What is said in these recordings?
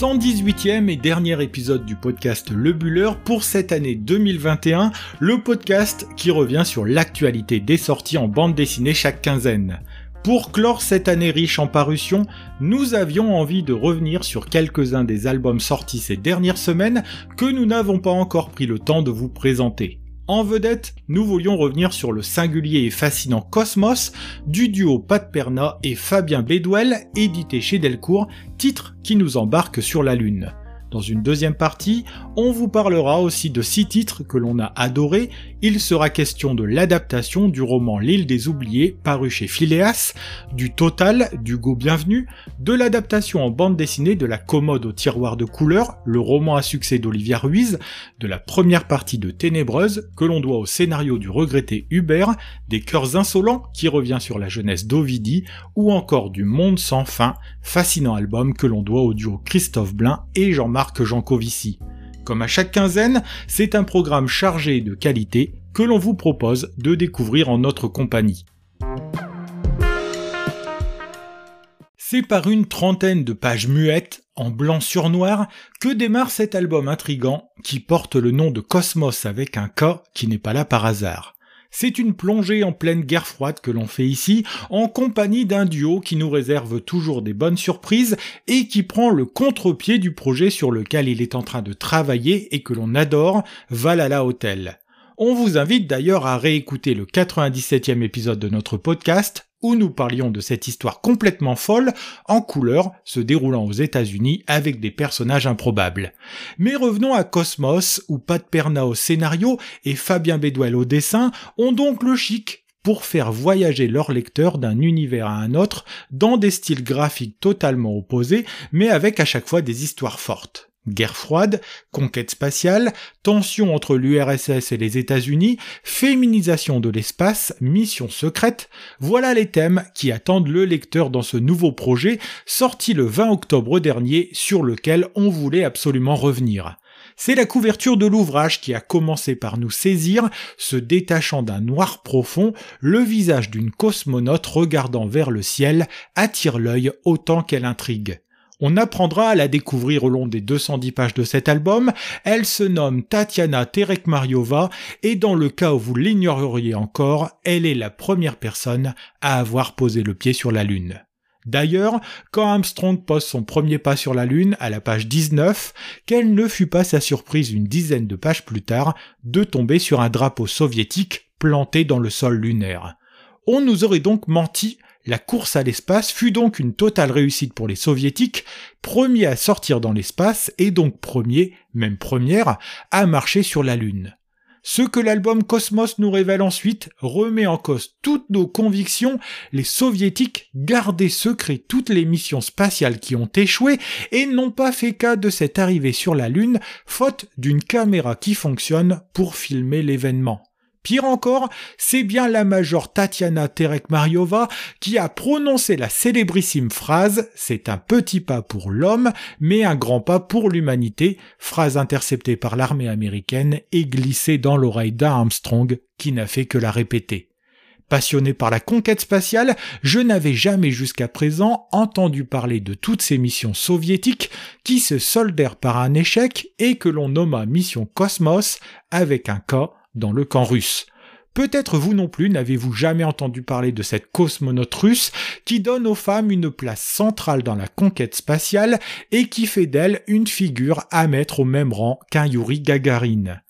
118e et dernier épisode du podcast Le Buller pour cette année 2021, le podcast qui revient sur l'actualité des sorties en bande dessinée chaque quinzaine. Pour clore cette année riche en parutions, nous avions envie de revenir sur quelques-uns des albums sortis ces dernières semaines que nous n'avons pas encore pris le temps de vous présenter. En vedette, nous voulions revenir sur le singulier et fascinant Cosmos du duo Pat Perna et Fabien Bédouel, édité chez Delcourt, titre qui nous embarque sur la Lune. Dans une deuxième partie, on vous parlera aussi de six titres que l'on a adorés. Il sera question de l'adaptation du roman L'île des oubliés paru chez Phileas, du total du Go Bienvenu, de l'adaptation en bande dessinée de La commode au tiroir de couleurs, le roman à succès d'Olivia Ruiz, de la première partie de Ténébreuse que l'on doit au scénario du regretté Hubert, des cœurs insolents qui revient sur la jeunesse d'Ovidie, ou encore du Monde sans fin, fascinant album que l'on doit au duo Christophe Blain et Jean-Marc Marc Jancovici. Comme à chaque quinzaine, c'est un programme chargé de qualité que l'on vous propose de découvrir en notre compagnie. C'est par une trentaine de pages muettes, en blanc sur noir, que démarre cet album intrigant qui porte le nom de Cosmos avec un K qui n'est pas là par hasard. C'est une plongée en pleine guerre froide que l'on fait ici, en compagnie d'un duo qui nous réserve toujours des bonnes surprises et qui prend le contre-pied du projet sur lequel il est en train de travailler et que l'on adore, Valhalla Hotel. On vous invite d'ailleurs à réécouter le 97e épisode de notre podcast où nous parlions de cette histoire complètement folle, en couleur, se déroulant aux États-Unis avec des personnages improbables. Mais revenons à Cosmos, où Pat Perna au scénario et Fabien Bédouel au dessin ont donc le chic pour faire voyager leur lecteur d'un univers à un autre dans des styles graphiques totalement opposés, mais avec à chaque fois des histoires fortes. Guerre froide, conquête spatiale, tension entre l'URSS et les États-Unis, féminisation de l'espace, mission secrète, voilà les thèmes qui attendent le lecteur dans ce nouveau projet sorti le 20 octobre dernier sur lequel on voulait absolument revenir. C'est la couverture de l'ouvrage qui a commencé par nous saisir, se détachant d'un noir profond, le visage d'une cosmonaute regardant vers le ciel attire l'œil autant qu'elle intrigue. On apprendra à la découvrir au long des 210 pages de cet album. Elle se nomme Tatiana Terekmariova et dans le cas où vous l'ignoreriez encore, elle est la première personne à avoir posé le pied sur la Lune. D'ailleurs, quand Armstrong pose son premier pas sur la Lune à la page 19, quelle ne fut pas sa surprise une dizaine de pages plus tard de tomber sur un drapeau soviétique planté dans le sol lunaire. On nous aurait donc menti la course à l'espace fut donc une totale réussite pour les soviétiques, premiers à sortir dans l'espace et donc premiers, même première, à marcher sur la Lune. Ce que l'album Cosmos nous révèle ensuite remet en cause toutes nos convictions, les soviétiques gardaient secret toutes les missions spatiales qui ont échoué et n'ont pas fait cas de cette arrivée sur la Lune, faute d'une caméra qui fonctionne pour filmer l'événement. Pire encore, c'est bien la major Tatiana Terekmariova qui a prononcé la célébrissime phrase C'est un petit pas pour l'homme, mais un grand pas pour l'humanité, phrase interceptée par l'armée américaine et glissée dans l'oreille d'Armstrong qui n'a fait que la répéter. Passionné par la conquête spatiale, je n'avais jamais jusqu'à présent entendu parler de toutes ces missions soviétiques qui se soldèrent par un échec et que l'on nomma mission Cosmos avec un K dans le camp russe. Peut-être vous non plus n'avez-vous jamais entendu parler de cette cosmonaute russe qui donne aux femmes une place centrale dans la conquête spatiale et qui fait d'elle une figure à mettre au même rang qu'un Yuri Gagarin.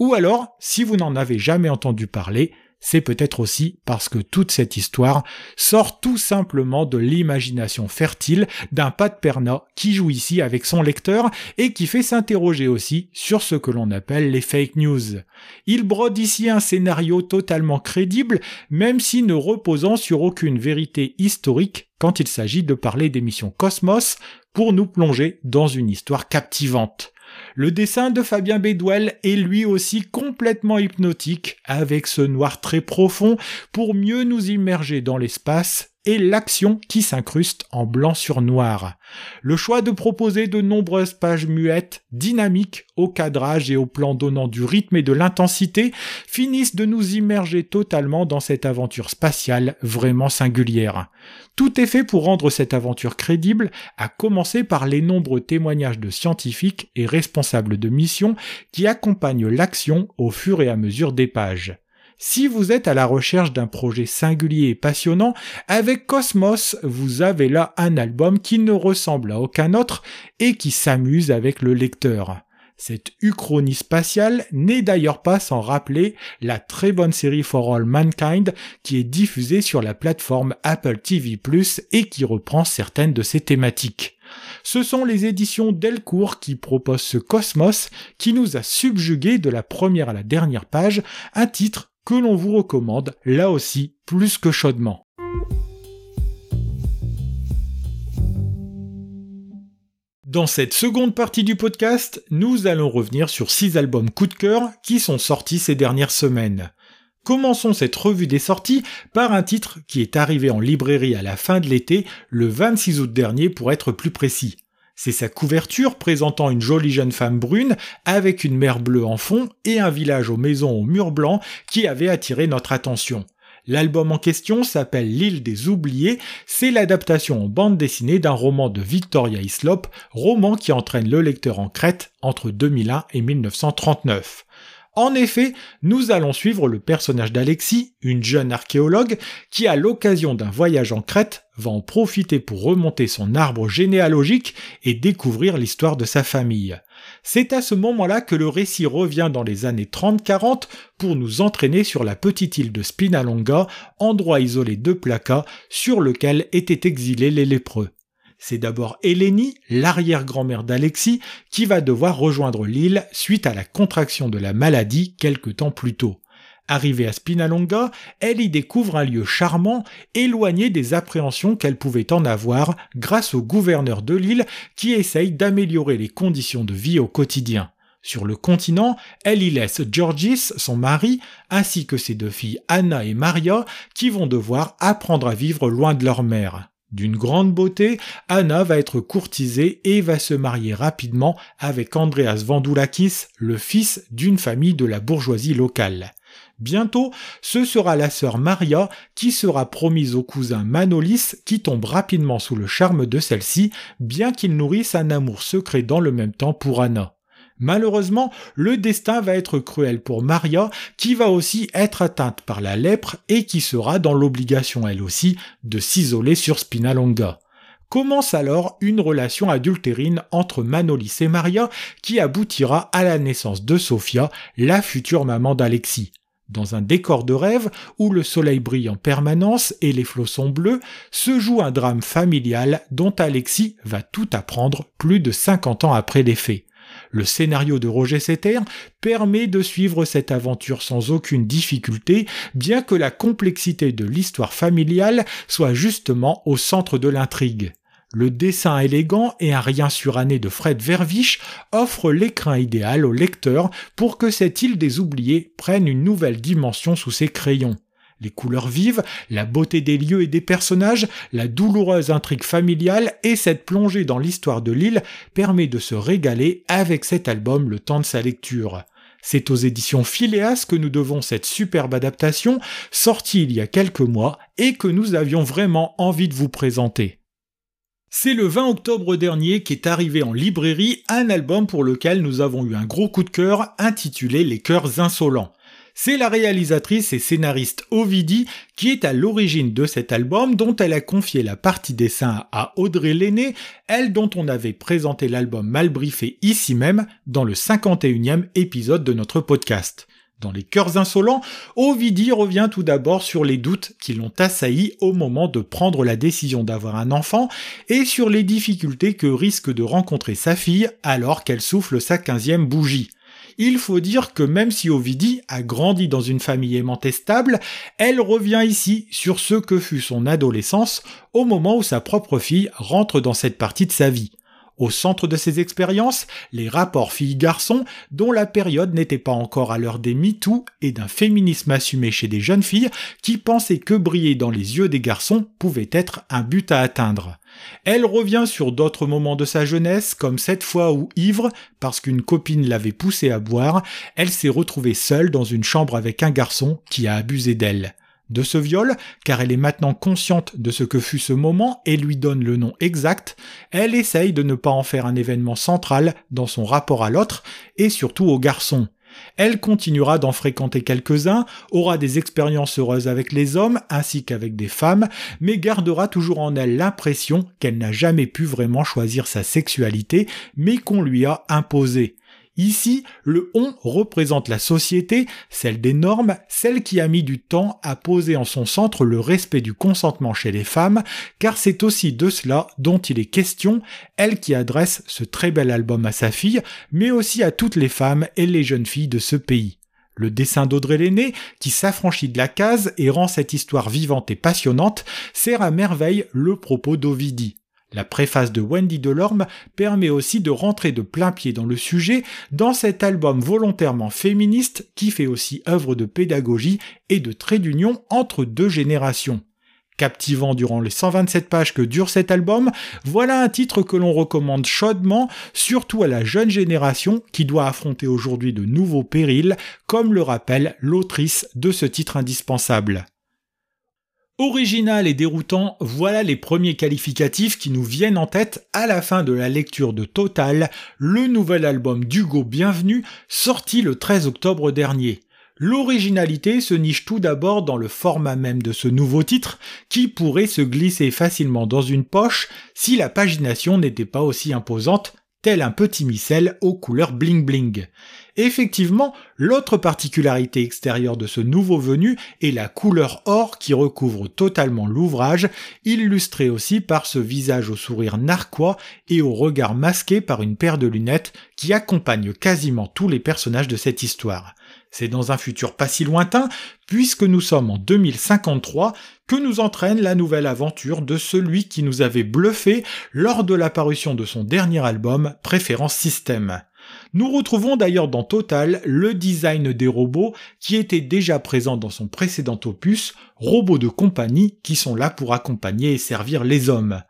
Ou alors, si vous n'en avez jamais entendu parler, c'est peut-être aussi parce que toute cette histoire sort tout simplement de l'imagination fertile d'un Pat Perna qui joue ici avec son lecteur et qui fait s'interroger aussi sur ce que l'on appelle les fake news. Il brode ici un scénario totalement crédible, même si ne reposant sur aucune vérité historique quand il s'agit de parler des missions Cosmos pour nous plonger dans une histoire captivante. Le dessin de Fabien Bédouel est lui aussi complètement hypnotique, avec ce noir très profond, pour mieux nous immerger dans l'espace et l'action qui s'incruste en blanc sur noir. Le choix de proposer de nombreuses pages muettes, dynamiques, au cadrage et au plan donnant du rythme et de l'intensité, finissent de nous immerger totalement dans cette aventure spatiale vraiment singulière. Tout est fait pour rendre cette aventure crédible, à commencer par les nombreux témoignages de scientifiques et responsables de missions qui accompagnent l'action au fur et à mesure des pages. Si vous êtes à la recherche d'un projet singulier et passionnant, avec Cosmos, vous avez là un album qui ne ressemble à aucun autre et qui s'amuse avec le lecteur. Cette uchronie spatiale n'est d'ailleurs pas sans rappeler la très bonne série For All Mankind qui est diffusée sur la plateforme Apple TV+, et qui reprend certaines de ses thématiques. Ce sont les éditions Delcourt qui proposent ce cosmos qui nous a subjugués de la première à la dernière page, un titre que l'on vous recommande là aussi plus que chaudement. Dans cette seconde partie du podcast, nous allons revenir sur six albums coup de cœur qui sont sortis ces dernières semaines. Commençons cette revue des sorties par un titre qui est arrivé en librairie à la fin de l'été, le 26 août dernier pour être plus précis. C'est sa couverture présentant une jolie jeune femme brune avec une mer bleue en fond et un village aux maisons aux murs blancs qui avait attiré notre attention. L'album en question s'appelle L'île des oubliés, c'est l'adaptation en bande dessinée d'un roman de Victoria Hislop, roman qui entraîne le lecteur en Crète entre 2001 et 1939. En effet, nous allons suivre le personnage d'Alexis, une jeune archéologue, qui à l'occasion d'un voyage en Crète va en profiter pour remonter son arbre généalogique et découvrir l'histoire de sa famille. C'est à ce moment-là que le récit revient dans les années 30-40 pour nous entraîner sur la petite île de Spinalonga, endroit isolé de Plaka, sur lequel étaient exilés les lépreux. C'est d'abord Hélénie, l'arrière-grand-mère d'Alexis, qui va devoir rejoindre l'île suite à la contraction de la maladie quelque temps plus tôt. Arrivée à Spinalonga, elle y découvre un lieu charmant, éloigné des appréhensions qu'elle pouvait en avoir grâce au gouverneur de l'île qui essaye d'améliorer les conditions de vie au quotidien. Sur le continent, elle y laisse Georgis, son mari, ainsi que ses deux filles Anna et Maria, qui vont devoir apprendre à vivre loin de leur mère. D'une grande beauté, Anna va être courtisée et va se marier rapidement avec Andreas Vandoulakis, le fils d'une famille de la bourgeoisie locale. Bientôt, ce sera la sœur Maria qui sera promise au cousin Manolis qui tombe rapidement sous le charme de celle-ci, bien qu'il nourrisse un amour secret dans le même temps pour Anna. Malheureusement, le destin va être cruel pour Maria, qui va aussi être atteinte par la lèpre et qui sera dans l'obligation elle aussi de s'isoler sur Spinalonga. Commence alors une relation adultérine entre Manolis et Maria qui aboutira à la naissance de Sophia, la future maman d'Alexis. Dans un décor de rêve où le soleil brille en permanence et les flots sont bleus, se joue un drame familial dont Alexis va tout apprendre plus de 50 ans après les faits. Le scénario de Roger Setter permet de suivre cette aventure sans aucune difficulté, bien que la complexité de l'histoire familiale soit justement au centre de l'intrigue. Le dessin élégant et un rien suranné de Fred Verviche offrent l'écrin idéal au lecteur pour que cette île des oubliés prenne une nouvelle dimension sous ses crayons. Les couleurs vives, la beauté des lieux et des personnages, la douloureuse intrigue familiale et cette plongée dans l'histoire de l'île permet de se régaler avec cet album le temps de sa lecture. C'est aux éditions Phileas que nous devons cette superbe adaptation, sortie il y a quelques mois et que nous avions vraiment envie de vous présenter. C'est le 20 octobre dernier qu'est arrivé en librairie un album pour lequel nous avons eu un gros coup de cœur intitulé Les cœurs insolents. C'est la réalisatrice et scénariste Ovidie qui est à l'origine de cet album dont elle a confié la partie dessin à Audrey Lenné, elle dont on avait présenté l'album mal briefé ici même dans le 51e épisode de notre podcast. Dans les cœurs insolents, Ovidie revient tout d'abord sur les doutes qui l'ont assailli au moment de prendre la décision d'avoir un enfant et sur les difficultés que risque de rencontrer sa fille alors qu'elle souffle sa quinzième bougie. Il faut dire que même si Ovidie a grandi dans une famille aimante stable, elle revient ici sur ce que fut son adolescence au moment où sa propre fille rentre dans cette partie de sa vie. Au centre de ces expériences, les rapports filles-garçons dont la période n'était pas encore à l'heure des MeToo et d'un féminisme assumé chez des jeunes filles qui pensaient que briller dans les yeux des garçons pouvait être un but à atteindre. Elle revient sur d'autres moments de sa jeunesse, comme cette fois où, ivre, parce qu'une copine l'avait poussée à boire, elle s'est retrouvée seule dans une chambre avec un garçon qui a abusé d'elle de ce viol, car elle est maintenant consciente de ce que fut ce moment et lui donne le nom exact, elle essaye de ne pas en faire un événement central dans son rapport à l'autre et surtout au garçon. Elle continuera d'en fréquenter quelques-uns, aura des expériences heureuses avec les hommes ainsi qu'avec des femmes, mais gardera toujours en elle l'impression qu'elle n'a jamais pu vraiment choisir sa sexualité, mais qu'on lui a imposé. Ici, le on représente la société, celle des normes, celle qui a mis du temps à poser en son centre le respect du consentement chez les femmes, car c'est aussi de cela dont il est question, elle qui adresse ce très bel album à sa fille, mais aussi à toutes les femmes et les jeunes filles de ce pays. Le dessin d'Audrey Lenné, qui s'affranchit de la case et rend cette histoire vivante et passionnante, sert à merveille le propos d'Ovidie. La préface de Wendy Delorme permet aussi de rentrer de plein pied dans le sujet dans cet album volontairement féministe qui fait aussi œuvre de pédagogie et de trait d'union entre deux générations. Captivant durant les 127 pages que dure cet album, voilà un titre que l'on recommande chaudement, surtout à la jeune génération qui doit affronter aujourd'hui de nouveaux périls, comme le rappelle l'autrice de ce titre indispensable. Original et déroutant, voilà les premiers qualificatifs qui nous viennent en tête à la fin de la lecture de Total, le nouvel album d'Hugo Bienvenu, sorti le 13 octobre dernier. L'originalité se niche tout d'abord dans le format même de ce nouveau titre, qui pourrait se glisser facilement dans une poche si la pagination n'était pas aussi imposante, tel un petit missel aux couleurs bling bling. Effectivement, l'autre particularité extérieure de ce nouveau venu est la couleur or qui recouvre totalement l'ouvrage, illustré aussi par ce visage au sourire narquois et au regard masqué par une paire de lunettes qui accompagne quasiment tous les personnages de cette histoire. C'est dans un futur pas si lointain, puisque nous sommes en 2053, que nous entraîne la nouvelle aventure de celui qui nous avait bluffé lors de l'apparition de son dernier album, Préférence Système. Nous retrouvons d'ailleurs dans Total le design des robots qui était déjà présent dans son précédent opus, robots de compagnie qui sont là pour accompagner et servir les hommes.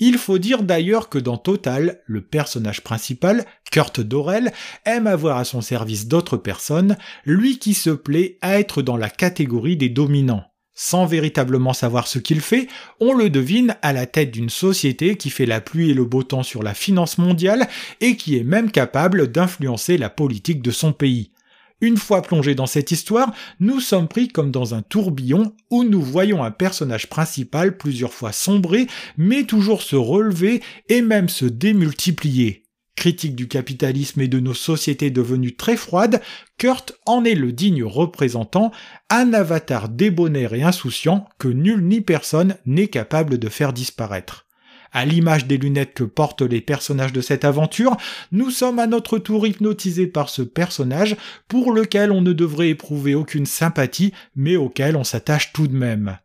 Il faut dire d'ailleurs que dans Total, le personnage principal, Kurt Dorel, aime avoir à son service d'autres personnes, lui qui se plaît à être dans la catégorie des dominants. Sans véritablement savoir ce qu'il fait, on le devine à la tête d'une société qui fait la pluie et le beau temps sur la finance mondiale et qui est même capable d'influencer la politique de son pays. Une fois plongé dans cette histoire, nous sommes pris comme dans un tourbillon où nous voyons un personnage principal plusieurs fois sombrer, mais toujours se relever et même se démultiplier. Critique du capitalisme et de nos sociétés devenues très froides, Kurt en est le digne représentant, un avatar débonnaire et insouciant que nul ni personne n'est capable de faire disparaître. À l'image des lunettes que portent les personnages de cette aventure, nous sommes à notre tour hypnotisés par ce personnage pour lequel on ne devrait éprouver aucune sympathie, mais auquel on s'attache tout de même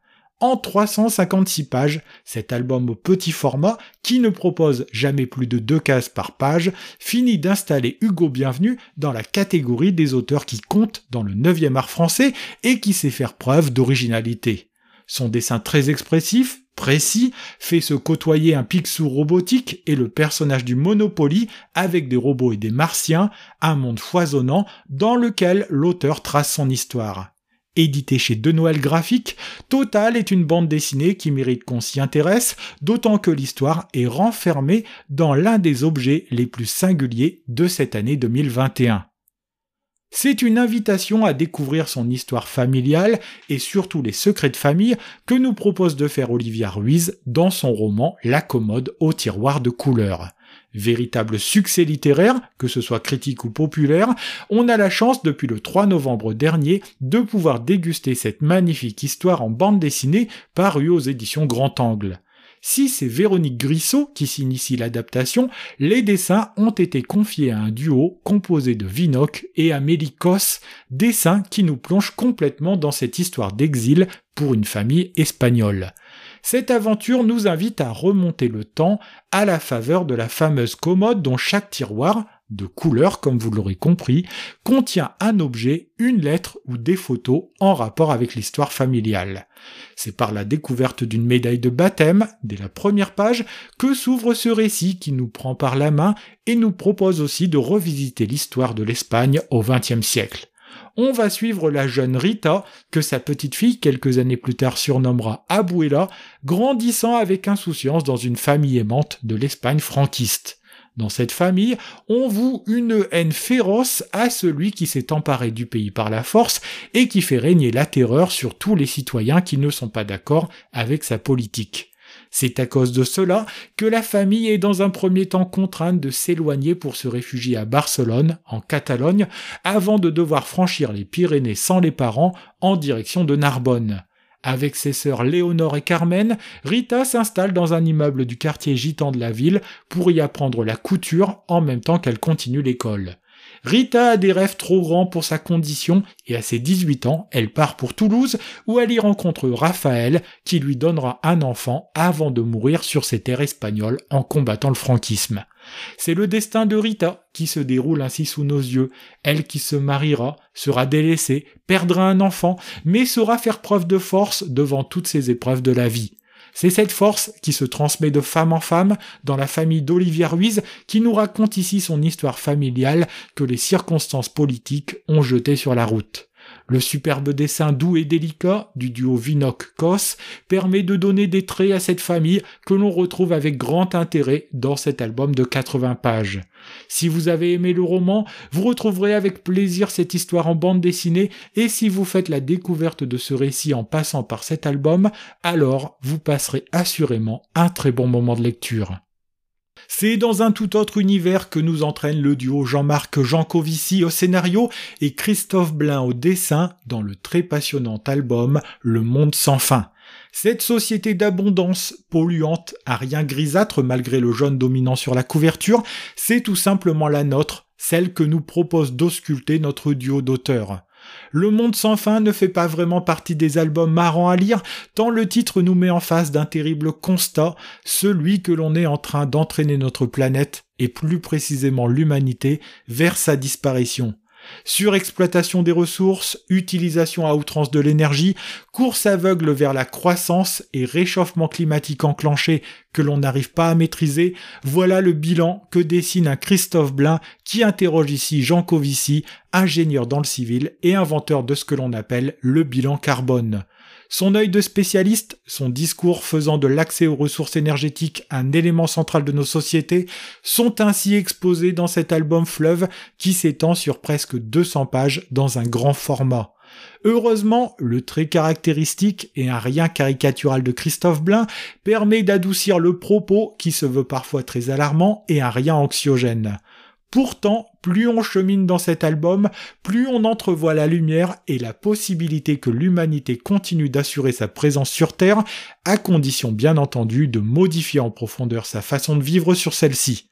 en 356 pages, cet album au petit format, qui ne propose jamais plus de deux cases par page, finit d'installer Hugo Bienvenu dans la catégorie des auteurs qui comptent dans le 9e art français et qui sait faire preuve d'originalité. Son dessin très expressif, précis, fait se côtoyer un Picsou robotique et le personnage du Monopoly avec des robots et des martiens, un monde foisonnant dans lequel l'auteur trace son histoire. Édité chez De Noël Graphique, Total est une bande dessinée qui mérite qu'on s'y intéresse, d'autant que l'histoire est renfermée dans l'un des objets les plus singuliers de cette année 2021. C'est une invitation à découvrir son histoire familiale et surtout les secrets de famille que nous propose de faire Olivia Ruiz dans son roman La commode au tiroir de couleurs. Véritable succès littéraire, que ce soit critique ou populaire, on a la chance depuis le 3 novembre dernier de pouvoir déguster cette magnifique histoire en bande dessinée parue aux éditions Grand Angle. Si c'est Véronique Grissot qui s'initie l'adaptation, les dessins ont été confiés à un duo composé de Vinoc et Amélie Kos, dessins qui nous plongent complètement dans cette histoire d'exil pour une famille espagnole. Cette aventure nous invite à remonter le temps à la faveur de la fameuse commode dont chaque tiroir, de couleur comme vous l'aurez compris, contient un objet, une lettre ou des photos en rapport avec l'histoire familiale. C'est par la découverte d'une médaille de baptême, dès la première page, que s'ouvre ce récit qui nous prend par la main et nous propose aussi de revisiter l'histoire de l'Espagne au XXe siècle on va suivre la jeune Rita, que sa petite fille quelques années plus tard surnommera Abuela, grandissant avec insouciance dans une famille aimante de l'Espagne franquiste. Dans cette famille, on voue une haine féroce à celui qui s'est emparé du pays par la force et qui fait régner la terreur sur tous les citoyens qui ne sont pas d'accord avec sa politique. C'est à cause de cela que la famille est dans un premier temps contrainte de s'éloigner pour se réfugier à Barcelone, en Catalogne, avant de devoir franchir les Pyrénées sans les parents en direction de Narbonne. Avec ses sœurs Léonore et Carmen, Rita s'installe dans un immeuble du quartier gitan de la ville pour y apprendre la couture en même temps qu'elle continue l'école. Rita a des rêves trop grands pour sa condition et à ses 18 ans, elle part pour Toulouse où elle y rencontre Raphaël qui lui donnera un enfant avant de mourir sur ses terres espagnoles en combattant le franquisme. C'est le destin de Rita qui se déroule ainsi sous nos yeux, elle qui se mariera, sera délaissée, perdra un enfant, mais saura faire preuve de force devant toutes ces épreuves de la vie. C'est cette force qui se transmet de femme en femme dans la famille d'Olivia Ruiz qui nous raconte ici son histoire familiale que les circonstances politiques ont jetée sur la route. Le superbe dessin doux et délicat du duo Vinoc-Kos permet de donner des traits à cette famille que l'on retrouve avec grand intérêt dans cet album de 80 pages. Si vous avez aimé le roman, vous retrouverez avec plaisir cette histoire en bande dessinée et si vous faites la découverte de ce récit en passant par cet album, alors vous passerez assurément un très bon moment de lecture. C'est dans un tout autre univers que nous entraîne le duo Jean-Marc Jancovici au scénario et Christophe Blain au dessin dans le très passionnant album Le Monde sans fin. Cette société d'abondance polluante à rien grisâtre malgré le jaune dominant sur la couverture, c'est tout simplement la nôtre, celle que nous propose d'ausculter notre duo d'auteurs. Le Monde sans fin ne fait pas vraiment partie des albums marrants à lire, tant le titre nous met en face d'un terrible constat, celui que l'on est en train d'entraîner notre planète, et plus précisément l'humanité, vers sa disparition. Surexploitation des ressources, utilisation à outrance de l'énergie, course aveugle vers la croissance et réchauffement climatique enclenché que l'on n'arrive pas à maîtriser, voilà le bilan que dessine un Christophe Blain qui interroge ici Jean Covici, ingénieur dans le civil et inventeur de ce que l'on appelle le bilan carbone. Son œil de spécialiste, son discours faisant de l'accès aux ressources énergétiques un élément central de nos sociétés, sont ainsi exposés dans cet album Fleuve qui s'étend sur presque 200 pages dans un grand format. Heureusement, le trait caractéristique et un rien caricatural de Christophe Blain permet d'adoucir le propos qui se veut parfois très alarmant et un rien anxiogène. Pourtant, plus on chemine dans cet album, plus on entrevoit la lumière et la possibilité que l'humanité continue d'assurer sa présence sur Terre, à condition bien entendu de modifier en profondeur sa façon de vivre sur celle-ci.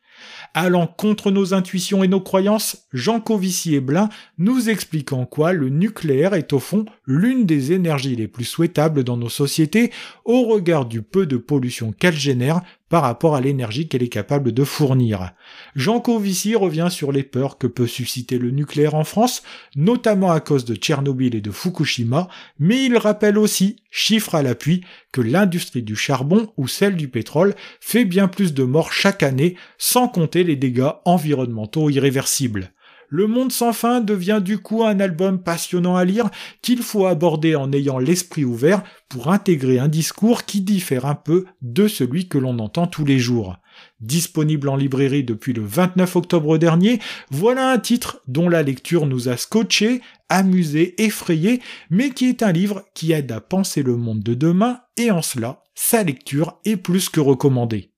Allant contre nos intuitions et nos croyances, Jean Covici et Blin nous expliquent en quoi le nucléaire est au fond l'une des énergies les plus souhaitables dans nos sociétés au regard du peu de pollution qu'elle génère par rapport à l'énergie qu'elle est capable de fournir. Jean Covici revient sur les peurs que peut susciter le nucléaire en France, notamment à cause de Tchernobyl et de Fukushima, mais il rappelle aussi, chiffre à l'appui, que l'industrie du charbon ou celle du pétrole fait bien plus de morts chaque année, sans compter les dégâts environnementaux irréversibles. Le Monde sans fin devient du coup un album passionnant à lire qu'il faut aborder en ayant l'esprit ouvert pour intégrer un discours qui diffère un peu de celui que l'on entend tous les jours. Disponible en librairie depuis le 29 octobre dernier, voilà un titre dont la lecture nous a scotché, amusé, effrayé, mais qui est un livre qui aide à penser le monde de demain et en cela, sa lecture est plus que recommandée.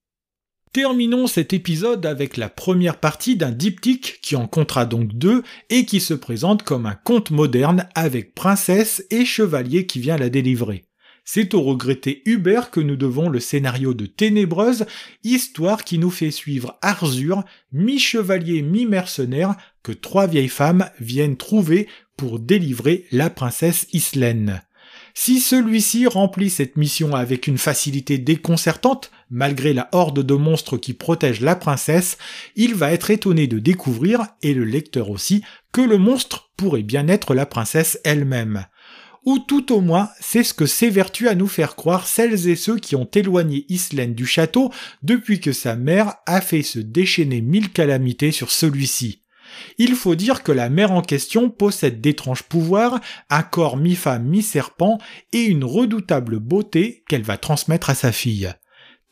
Terminons cet épisode avec la première partie d'un diptyque qui en comptera donc deux et qui se présente comme un conte moderne avec princesse et chevalier qui vient la délivrer. C'est au regretté Hubert que nous devons le scénario de Ténébreuse, histoire qui nous fait suivre Arzur, mi-chevalier, mi-mercenaire, que trois vieilles femmes viennent trouver pour délivrer la princesse Islaine. Si celui-ci remplit cette mission avec une facilité déconcertante, malgré la horde de monstres qui protège la princesse, il va être étonné de découvrir, et le lecteur aussi, que le monstre pourrait bien être la princesse elle-même ou tout au moins c'est ce que s'évertue à nous faire croire celles et ceux qui ont éloigné Islaine du château depuis que sa mère a fait se déchaîner mille calamités sur celui-ci. Il faut dire que la mère en question possède d'étranges pouvoirs, un corps mi-femme mi-serpent et une redoutable beauté qu'elle va transmettre à sa fille.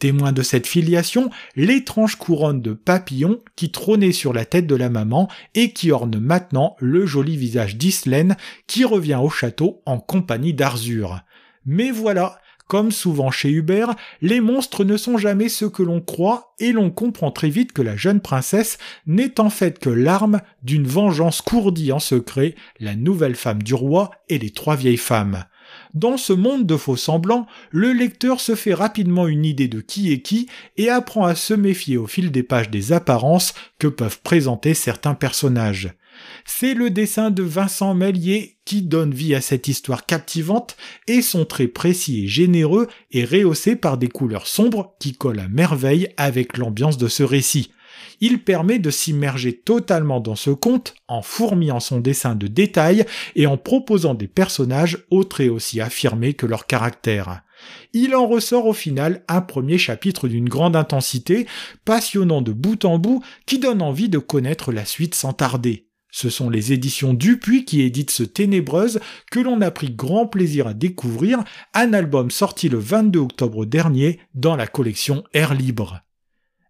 Témoin de cette filiation, l'étrange couronne de papillons qui trônait sur la tête de la maman et qui orne maintenant le joli visage d'Islaine qui revient au château en compagnie d'Arzur. Mais voilà, comme souvent chez Hubert, les monstres ne sont jamais ce que l'on croit et l'on comprend très vite que la jeune princesse n'est en fait que l'arme d'une vengeance courdie en secret, la nouvelle femme du roi et les trois vieilles femmes. Dans ce monde de faux semblants, le lecteur se fait rapidement une idée de qui est qui et apprend à se méfier au fil des pages des apparences que peuvent présenter certains personnages. C'est le dessin de Vincent Mellier qui donne vie à cette histoire captivante et son trait précis et généreux est rehaussé par des couleurs sombres qui collent à merveille avec l'ambiance de ce récit il permet de s'immerger totalement dans ce conte en fourmillant son dessin de détails et en proposant des personnages au traits aussi affirmés que leur caractère. Il en ressort au final un premier chapitre d'une grande intensité, passionnant de bout en bout, qui donne envie de connaître la suite sans tarder. Ce sont les éditions Dupuis qui éditent ce Ténébreuse que l'on a pris grand plaisir à découvrir, un album sorti le 22 octobre dernier dans la collection Air Libre.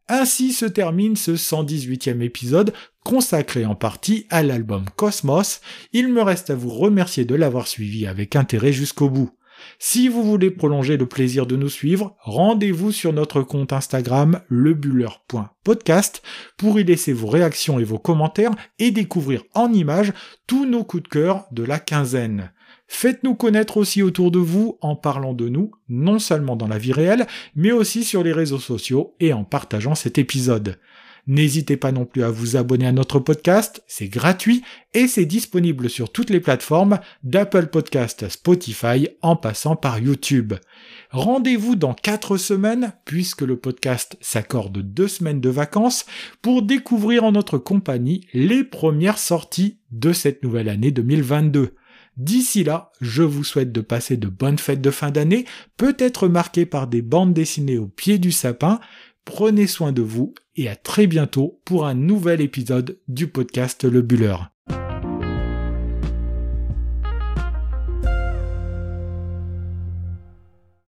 Ainsi se termine ce 118e épisode consacré en partie à l'album Cosmos. Il me reste à vous remercier de l'avoir suivi avec intérêt jusqu'au bout. Si vous voulez prolonger le plaisir de nous suivre, rendez-vous sur notre compte Instagram lebuller.podcast pour y laisser vos réactions et vos commentaires et découvrir en images tous nos coups de cœur de la quinzaine. Faites-nous connaître aussi autour de vous en parlant de nous, non seulement dans la vie réelle, mais aussi sur les réseaux sociaux et en partageant cet épisode. N'hésitez pas non plus à vous abonner à notre podcast, c'est gratuit et c'est disponible sur toutes les plateformes d'Apple Podcast, Spotify en passant par YouTube. Rendez-vous dans 4 semaines, puisque le podcast s'accorde deux semaines de vacances, pour découvrir en notre compagnie les premières sorties de cette nouvelle année 2022. D'ici là, je vous souhaite de passer de bonnes fêtes de fin d'année, peut-être marquées par des bandes dessinées au pied du sapin. Prenez soin de vous et à très bientôt pour un nouvel épisode du podcast Le Buller.